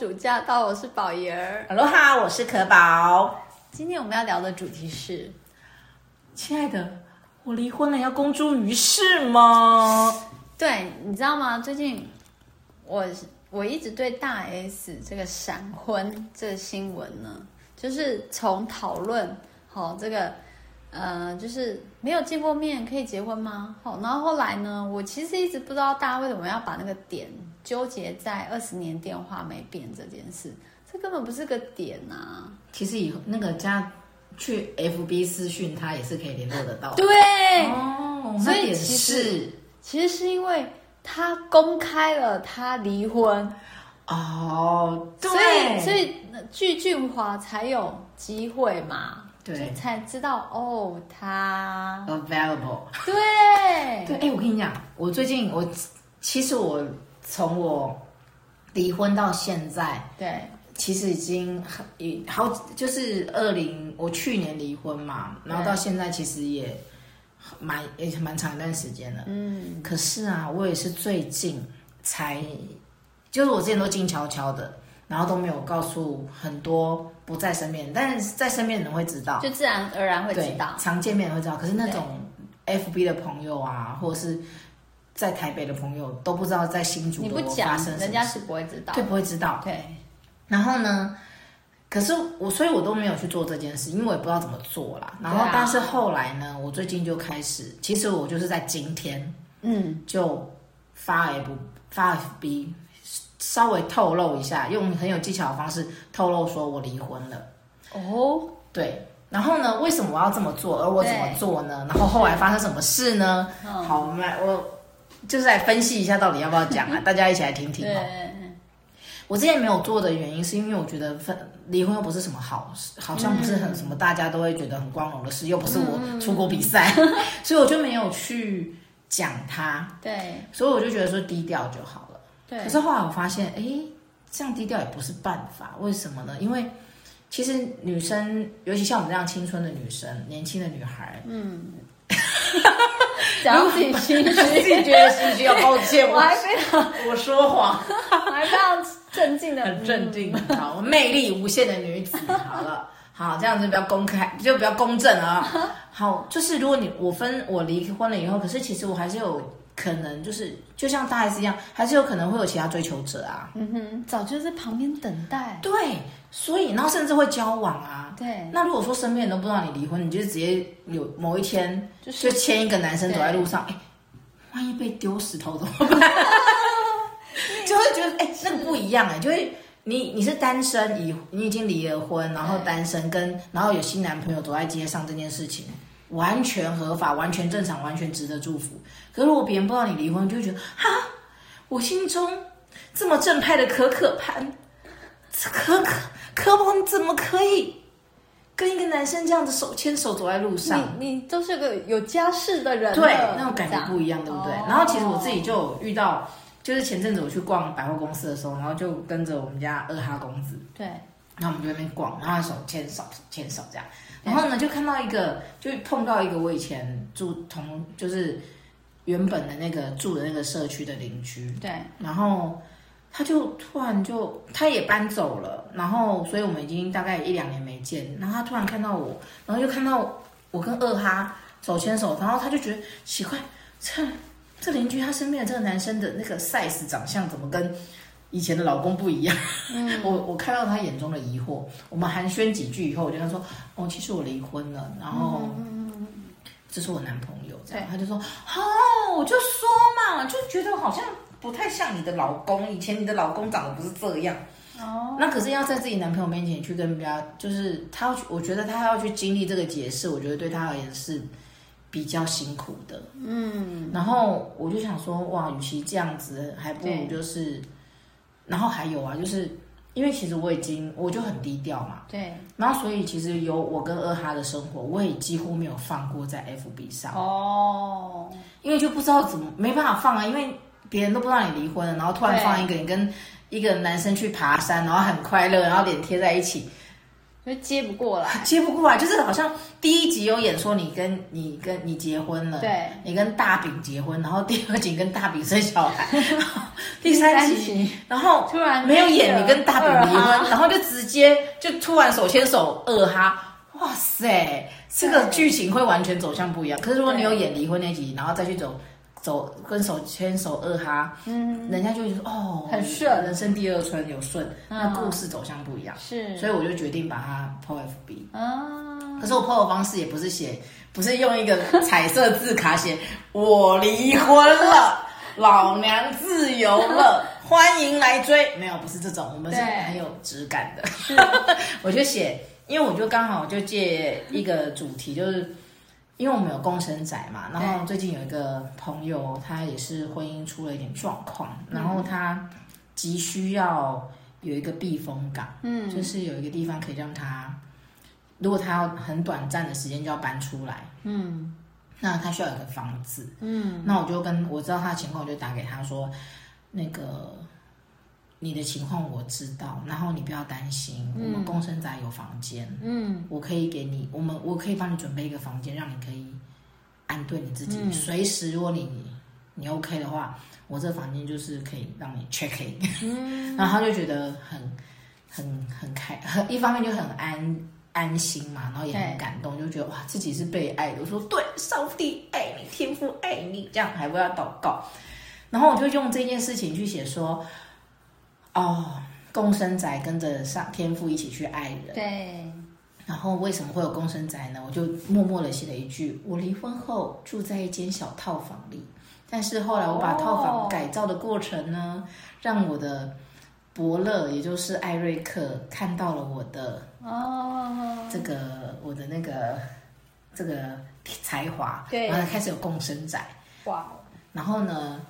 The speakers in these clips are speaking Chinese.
欢迎来到公主驾到，我是宝儿。Hello 哈，我是可宝。今天我们要聊的主题是，亲爱的，我离婚了，要公诸于世吗？对，你知道吗？最近我我一直对大 S 这个闪婚这个新闻呢，就是从讨论好这个。呃，就是没有见过面可以结婚吗？好，然后后来呢，我其实一直不知道大家为什么要把那个点纠结在二十年电话没变这件事，这根本不是个点啊。其实以后那个加去 FB 私讯他也是可以联络得到的。对，哦，所以其实其实是因为他公开了他离婚。哦，对，所以所以具俊华才有机会嘛。对，才知道哦，他 available。对对，哎，我跟你讲，我最近我其实我从我离婚到现在，对，其实已经很好，就是二零我去年离婚嘛，然后到现在其实也蛮也蛮长一段时间了。嗯，可是啊，我也是最近才，就是我之前都静悄悄的。然后都没有告诉很多不在身边，但是在身边的人会知道，就自然而然会知道。常见面的会知道，可是那种 FB 的朋友啊，或者是在台北的朋友都不知道在新竹都发生什么，人家是不会知道，对，不会知道。对。然后呢，可是我，所以我都没有去做这件事，因为我也不知道怎么做啦。然后，但是后来呢，我最近就开始，其实我就是在今天，嗯，就发 F 发 FB。稍微透露一下，用很有技巧的方式透露说我离婚了。哦，对。然后呢，为什么我要这么做？而我怎么做呢？然后后来发生什么事呢？好，我们来，我就是来分析一下，到底要不要讲啊？大家一起来听听哦。我之前没有做的原因，是因为我觉得分离婚又不是什么好事，好像不是很什么大家都会觉得很光荣的事，又不是我出国比赛，所以我就没有去讲它。对，所以我就觉得说低调就好了。对。可是后来我发现，哎，这样低调也不是办法。为什么呢？因为其实女生，尤其像我们这样青春的女生、年轻的女孩，嗯，讲自己心 虚，自己觉得心虚，要抱歉，我还非常，我说谎，我还非常镇静的，很镇定，好，魅力无限的女子。好了，好，这样子比较公开，就比较公正啊。好，就是如果你我分我离婚了以后，可是其实我还是有。可能就是就像大 S 一样，还是有可能会有其他追求者啊。嗯哼，早就在旁边等待。对，所以然后甚至会交往啊。对。那如果说身边人都不知道你离婚，你就直接有某一天就牵一个男生走在路上，哎，万一被丢石头怎么办？就会觉得哎，那个不一样哎，就会你你是单身，已你已经离了婚，然后单身跟然后有新男朋友走在街上这件事情。完全合法，完全正常，完全值得祝福。可是如果别人不知道你离婚，就会觉得哈，我心中这么正派的可可潘，可可可宝，你怎么可以跟一个男生这样子手牵手走在路上？你你都是个有家室的人，对，那种感觉不一样，对不对？然后其实我自己就有遇到，就是前阵子我去逛百货公司的时候，然后就跟着我们家二哈公子，对，然后我们就在那边逛，然后手牵手牵手这样。然后呢，就看到一个，就碰到一个我以前住同，就是原本的那个住的那个社区的邻居。对。然后他就突然就，他也搬走了。然后，所以我们已经大概一两年没见。然后他突然看到我，然后又看到我跟二哈手牵手，然后他就觉得奇怪，这这邻居他身边的这个男生的那个 size 长相怎么跟？以前的老公不一样，嗯、我我看到他眼中的疑惑。我们寒暄几句以后，我就跟他说：“哦，其实我离婚了，然后这是我男朋友。”这样，他就说：“哦，我就说嘛，就觉得好像不太像你的老公。以前你的老公长得不是这样。哦，那可是要在自己男朋友面前去跟人家，就是他要去，我觉得他要去经历这个解释，我觉得对他而言是比较辛苦的。嗯，然后我就想说，哇，与其这样子，还不如就是。”然后还有啊，就是因为其实我已经我就很低调嘛，对。然后所以其实有我跟二哈的生活，我也几乎没有放过在 FB 上。哦，因为就不知道怎么没办法放啊，因为别人都不知道你离婚了，然后突然放一个你跟一个男生去爬山，然后很快乐，然后脸贴在一起，就接不过来，接不过来，就是好像第一集有演说你跟你跟你结婚了，对，你跟大饼结婚，然后第二集跟大饼生小孩。第三集，然后突然没有演你跟大饼离婚，然后就直接就突然手牵手二哈，哇塞，这个剧情会完全走向不一样。可是如果你有演离婚那集，然后再去走走跟手牵手二哈，嗯，人家就会说哦，很顺，人生第二春有顺，那故事走向不一样。是，所以我就决定把它 po FB。啊，可是我 po 的方式也不是写。不是用一个彩色字卡写“我离婚了，老娘自由了，欢迎来追”，没有，不是这种，我们是很有质感的。是，我就写，因为我就刚好就借一个主题，就是因为我们有共生宅嘛，然后最近有一个朋友，他也是婚姻出了一点状况，然后他急需要有一个避风港，嗯，就是有一个地方可以让他。如果他要很短暂的时间就要搬出来，嗯，那他需要有个房子，嗯，那我就跟我知道他的情况，我就打给他说，那个你的情况我知道，然后你不要担心，嗯、我们共生宅有房间，嗯，我可以给你，我们我可以帮你准备一个房间，让你可以安顿你自己，嗯、随时如果你你 OK 的话，我这房间就是可以让你 check in，嗯，然后他就觉得很很很开，很一方面就很安。安心嘛，然后也很感动，就觉得哇，自己是被爱的。我说对，上帝爱你，天父爱你，这样还不要祷告。然后我就用这件事情去写说，哦，共生宅跟着上天父一起去爱人。对。然后为什么会有共生宅呢？我就默默的写了一句：我离婚后住在一间小套房里，但是后来我把套房改造的过程呢，让我的。伯乐，也就是艾瑞克，看到了我的哦，这个我的那个这个才华，对，然后开始有共生宅，哇，然后呢，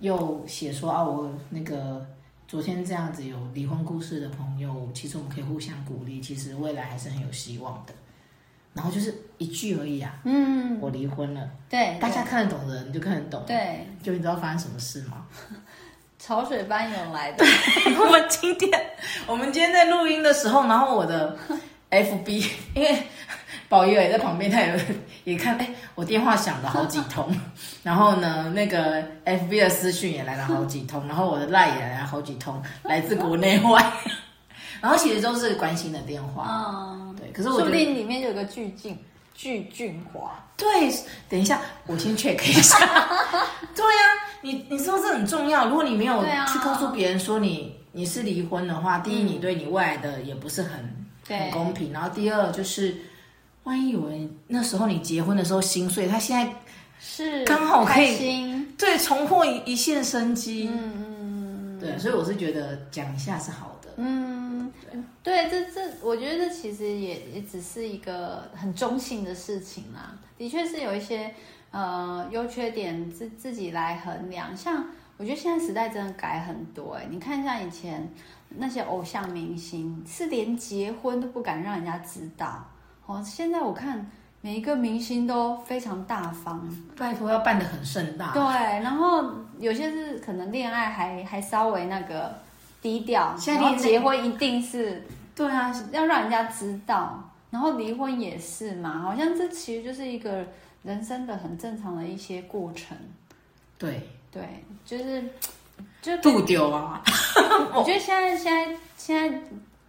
又写说啊，我那个昨天这样子有离婚故事的朋友，其实我们可以互相鼓励，其实未来还是很有希望的。然后就是一句而已啊，嗯，我离婚了，对，大家看得懂的人就看得懂，对，就你知道发生什么事吗？潮水般涌来的。我们今天，我们今天在录音的时候，然后我的 FB，因为宝仪也在旁边，他也也看，哎，我电话响了好几通，然后呢，那个 FB 的私讯也来了好几通，然后我的 LINE 也来了好几通，来自国内外，然后其实都是关心的电话，嗯，对，可是我觉得里面有个巨俊，巨俊华，对，等一下，我先 check 一下，对呀、啊。你你说这很重要，如果你没有去告诉别人说你你是离婚的话，第一你对你未来的也不是很很公平，然后第二就是万一有人那时候你结婚的时候心碎，他现在是刚好可以对重获一一线生机，嗯嗯对，所以我是觉得讲一下是好的，嗯对，对，这这我觉得这其实也也只是一个很中性的事情啦，的确是有一些。呃，优缺点自自己来衡量。像我觉得现在时代真的改很多哎，你看一下以前那些偶像明星，是连结婚都不敢让人家知道。哦，现在我看每一个明星都非常大方，拜托要办得很盛大。对，然后有些是可能恋爱还还稍微那个低调，现在结婚一定是对啊，要让人家知道。然后离婚也是嘛，好像这其实就是一个。人生的很正常的一些过程，对对，就是就度丢啊！我觉得现在现在现在，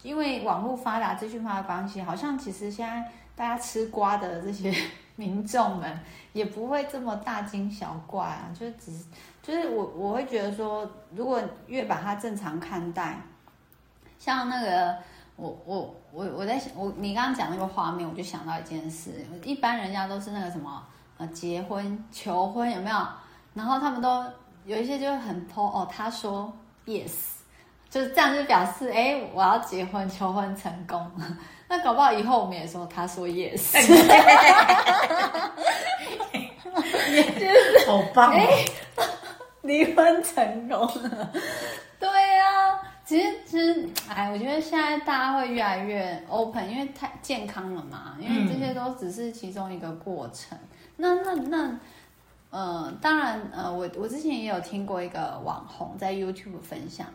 因为网络发达、资讯发达关系，好像其实现在大家吃瓜的这些 民众们也不会这么大惊小怪啊，就只是就是我我会觉得说，如果越把它正常看待，像那个。我我我我在想，我你刚刚讲那个画面，我就想到一件事。一般人家都是那个什么呃结婚求婚有没有？然后他们都有一些就很 po 哦，他说 yes，就是这样就表示哎我要结婚求婚成功。那搞不好以后我们也说他说 yes，好棒哦，离婚成功了，对呀、啊。其实，其实，哎，我觉得现在大家会越来越 open，因为太健康了嘛。因为这些都只是其中一个过程。嗯、那、那、那，呃，当然，呃，我我之前也有听过一个网红在 YouTube 分享，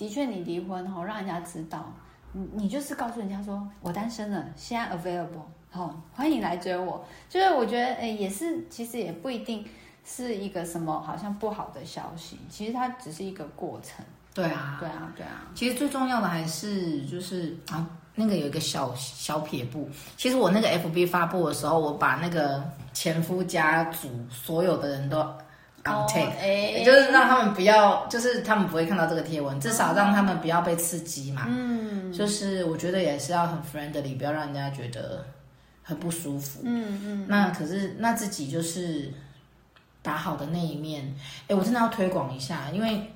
的确，你离婚后让人家知道，你你就是告诉人家说我单身了，现在 available，好、哦，欢迎来追我。就是我觉得，哎，也是，其实也不一定是一个什么好像不好的消息，其实它只是一个过程。对啊，对啊，对啊。其实最重要的还是就是啊，那个有一个小小撇步。其实我那个 FB 发布的时候，我把那个前夫家族所有的人都 on take，、哦欸、就是让他们不要，就是他们不会看到这个贴文，至少让他们不要被刺激嘛。嗯，就是我觉得也是要很 friendly，不要让人家觉得很不舒服。嗯嗯。那可是那自己就是打好的那一面，哎，我真的要推广一下，因为。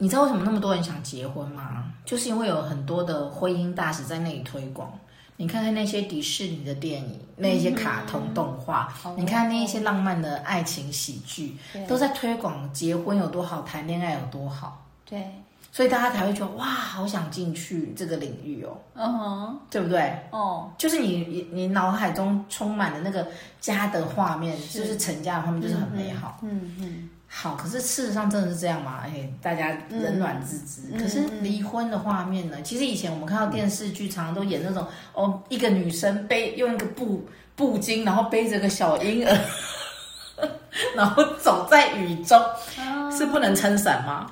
你知道为什么那么多人想结婚吗？就是因为有很多的婚姻大使在那里推广。你看看那些迪士尼的电影，那些卡通动画，嗯、你看那一些浪漫的爱情喜剧，都在推广结婚有多好，谈恋爱有多好。对，所以大家才会觉得哇，好想进去这个领域哦。嗯哼，对不对？哦，就是你你你脑海中充满了那个家的画面，是就是成家的画面，就是很美好。嗯嗯。嗯好，可是事实上真的是这样吗？哎，大家冷暖自知。嗯、可是离婚的画面呢？嗯、其实以前我们看到电视剧，常常都演那种哦，一个女生背用一个布布巾，然后背着个小婴儿，然后走在雨中，啊、是不能撑伞吗？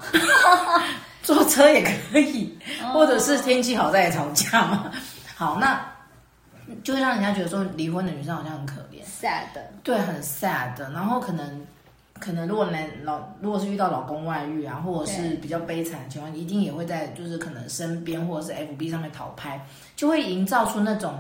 坐车也可以，或者是天气好再来吵架嘛。好，那就会让人家觉得说，离婚的女生好像很可怜，sad，对，很 sad，然后可能。可能如果男老如果是遇到老公外遇啊，或者是比较悲惨的情况，一定也会在就是可能身边或者是 FB 上面讨拍，就会营造出那种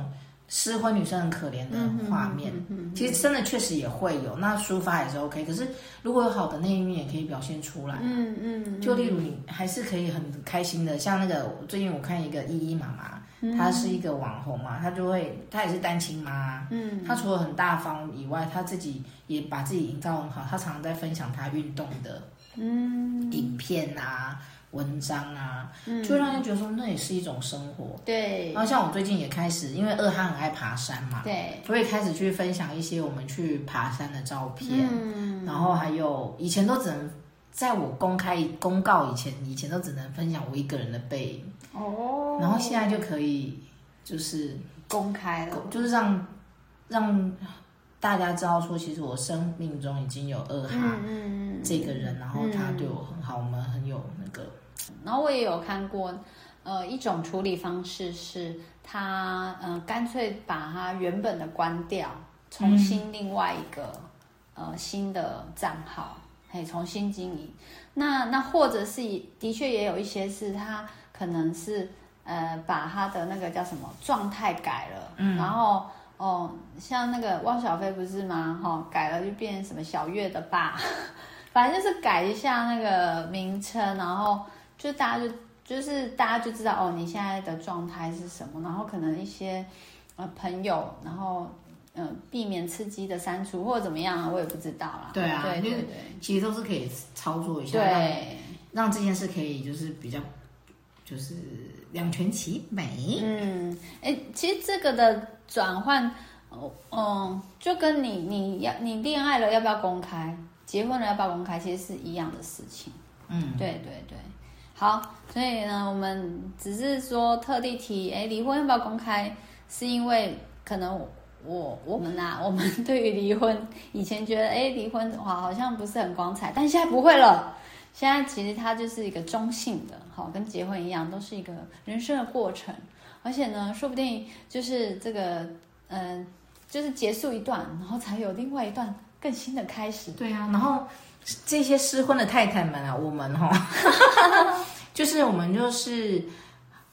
失婚女生很可怜的画面。其实真的确实也会有，那抒发也是 OK。可是如果有好的那一面，也可以表现出来。嗯嗯。就例如你还是可以很开心的，像那个最近我看一个依依妈妈。她是一个网红嘛，她就会，她也是单亲妈。嗯，她除了很大方以外，她自己也把自己营造很好。她常常在分享她运动的，嗯，影片啊、文章啊，嗯，就会让人觉得说那也是一种生活。对。然后像我最近也开始，因为二哈很爱爬山嘛，对，所以开始去分享一些我们去爬山的照片。嗯。然后还有以前都只能在我公开公告以前，以前都只能分享我一个人的背影。哦，然后现在就可以，就是公开了，就是让让大家知道说，其实我生命中已经有二哈这个人，嗯、然后他对我很好，嗯、我们很有那个。然后我也有看过，呃，一种处理方式是他，呃，干脆把他原本的关掉，重新另外一个，嗯、呃，新的账号，可以重新经营。那那或者是的确也有一些是他。可能是呃把他的那个叫什么状态改了，嗯，然后哦像那个汪小菲不是吗？哈、哦，改了就变成什么小月的爸，反正就是改一下那个名称，然后就大家就就是大家就知道哦你现在的状态是什么，然后可能一些呃朋友，然后嗯、呃、避免刺激的删除或者怎么样啊，我也不知道啦。对啊，对对对，其实都是可以操作一下，对，让这件事可以就是比较。就是两全其美。嗯，哎，其实这个的转换，哦，嗯，就跟你你要你恋爱了要不要公开，结婚了要不要公开，其实是一样的事情。嗯，对对对。好，所以呢，我们只是说特地提，哎，离婚要不要公开，是因为可能我我们啊，我们对于离婚以前觉得，哎，离婚的话好像不是很光彩，但现在不会了。现在其实它就是一个中性的，好，跟结婚一样，都是一个人生的过程。而且呢，说不定就是这个，嗯、呃，就是结束一段，然后才有另外一段更新的开始。对啊，然后这些失婚的太太们啊，我们哈、哦，就是我们就是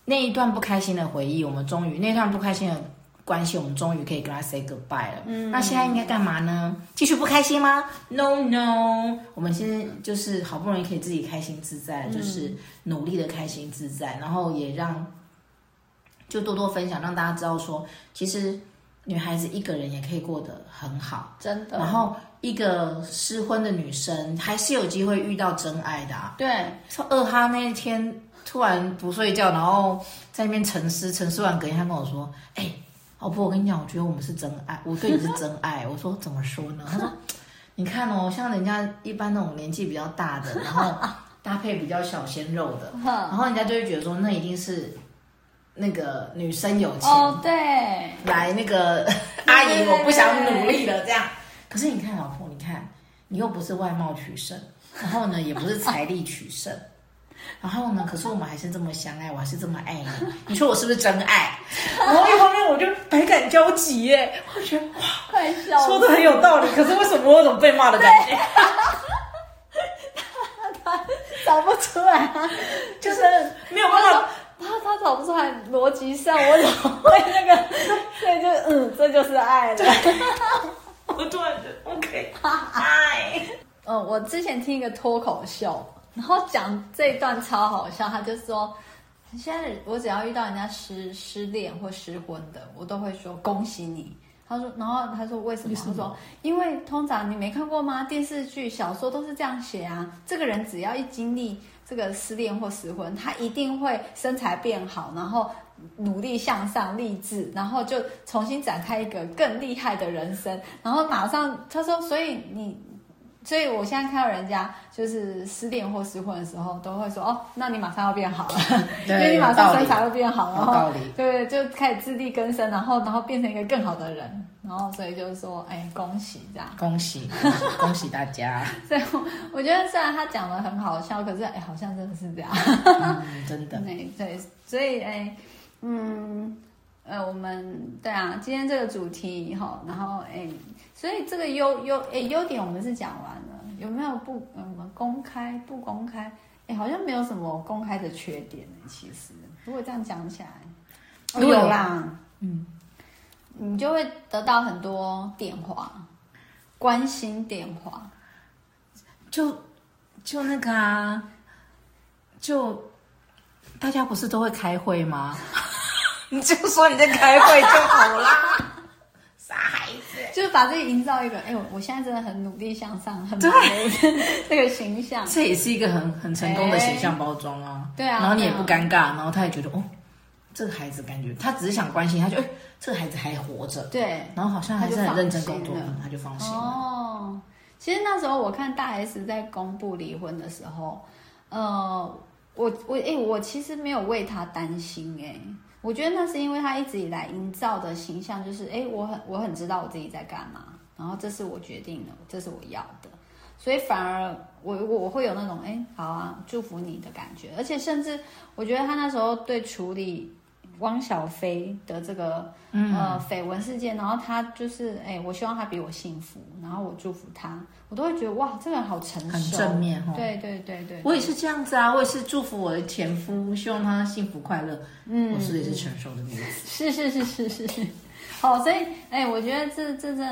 那一段不开心的回忆，我们终于那段不开心的。关系，我们终于可以跟他 say goodbye 了。嗯，那现在应该干嘛呢？继续不开心吗？No No，我们现在就是好不容易可以自己开心自在，嗯、就是努力的开心自在，然后也让就多多分享，让大家知道说，其实女孩子一个人也可以过得很好，真的。然后一个失婚的女生还是有机会遇到真爱的啊。对，说二哈那一天突然不睡觉，然后在那边沉思，沉思完隔天他跟我说，哎。老婆，我跟你讲，我觉得我们是真爱，我对你是真爱。我说怎么说呢？他说，你看哦，像人家一般那种年纪比较大的，然后搭配比较小鲜肉的，然后人家就会觉得说，那一定是那个女生有钱哦，对，来那个 阿姨，我不想努力了这样。可是你看，老婆，你看你又不是外貌取胜，然后呢，也不是财力取胜，然后呢，可是我们还是这么相爱，我还是这么爱你，你说我是不是真爱？然后一方面我就百感交集耶，我觉得哇，快笑，说的很有道理，可是为什么我有种被骂的感觉？他他找不出来啊，就是没有办法。他他找不出来逻辑上，我怎么会那个？对，就嗯，这就是爱了。我突然觉得 OK，爱。嗯，我之前听一个脱口秀，然后讲这一段超好笑。他就说，现在我只要遇到人家失失恋或失婚的，我都会说恭喜你。他说，然后他说为什么？他说，因为通常你没看过吗？电视剧、小说都是这样写啊。这个人只要一经历。这个失恋或失婚，他一定会身材变好，然后努力向上、励志，然后就重新展开一个更厉害的人生。然后马上他说，所以你，所以我现在看到人家就是失恋或失婚的时候，都会说哦，那你马上要变好了，因为你马上身材会变好，然后对，就开始自力更生，然后然后变成一个更好的人。然后，所以就是说，哎，恭喜这样，恭喜，恭喜，大家。所以我，我觉得虽然他讲的很好笑，可是，哎，好像真的是这样，嗯、真的。对对，所以，哎，嗯，呃，我们对啊，今天这个主题哈，然后，哎，所以这个优优，诶，优点我们是讲完了，有没有不，嗯，公开不公开？哎，好像没有什么公开的缺点呢。其实，如果这样讲起来，哦、有啦，嗯。你就会得到很多电话，关心电话，就就那个啊，就大家不是都会开会吗？你就说你在开会就好啦，把自己营造一个，哎，我我现在真的很努力向上，很对这个形象，这也是一个很很成功的形象包装啊。对啊，然后你也不尴尬，然后他也觉得哦。这个孩子感觉他只是想关心，他就哎，这个孩子还活着，对，然后好像还是很认真工作，他就放心了。哦，其实那时候我看大 S 在公布离婚的时候，呃，我我哎，我其实没有为他担心哎，我觉得那是因为他一直以来营造的形象就是哎，我很我很知道我自己在干嘛，然后这是我决定的，这是我要的。所以反而我我我会有那种哎，好啊，祝福你的感觉，而且甚至我觉得他那时候对处理。汪小菲的这个呃绯闻事件，然后他就是哎，我希望他比我幸福，然后我祝福他，我都会觉得哇，这个人好成熟，很正面哈。对对对对，我也是这样子啊，我也是祝福我的前夫，希望他幸福快乐。嗯，我是也是成熟的女子。是是是是是是。好，所以哎，我觉得这这这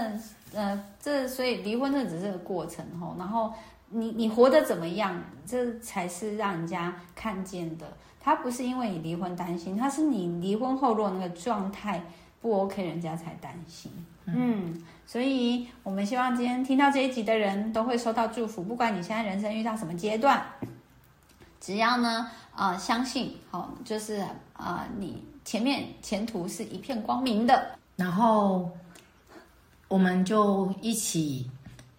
呃这所以离婚这只是个过程哈，然后你你活得怎么样，这才是让人家看见的。他不是因为你离婚担心，他是你离婚后如果那个状态不 OK，人家才担心。嗯，所以我们希望今天听到这一集的人都会收到祝福，不管你现在人生遇到什么阶段，只要呢，呃，相信，好、哦，就是啊、呃，你前面前途是一片光明的，然后我们就一起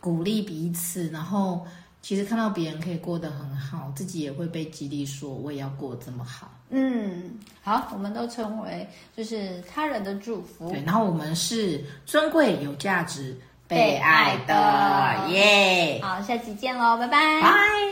鼓励彼此，然后。其实看到别人可以过得很好，自己也会被激励，说我也要过得这么好。嗯，好，我们都称为就是他人的祝福。对，然后我们是尊贵、有价值、被爱的，耶！好，下期见喽，拜拜。拜。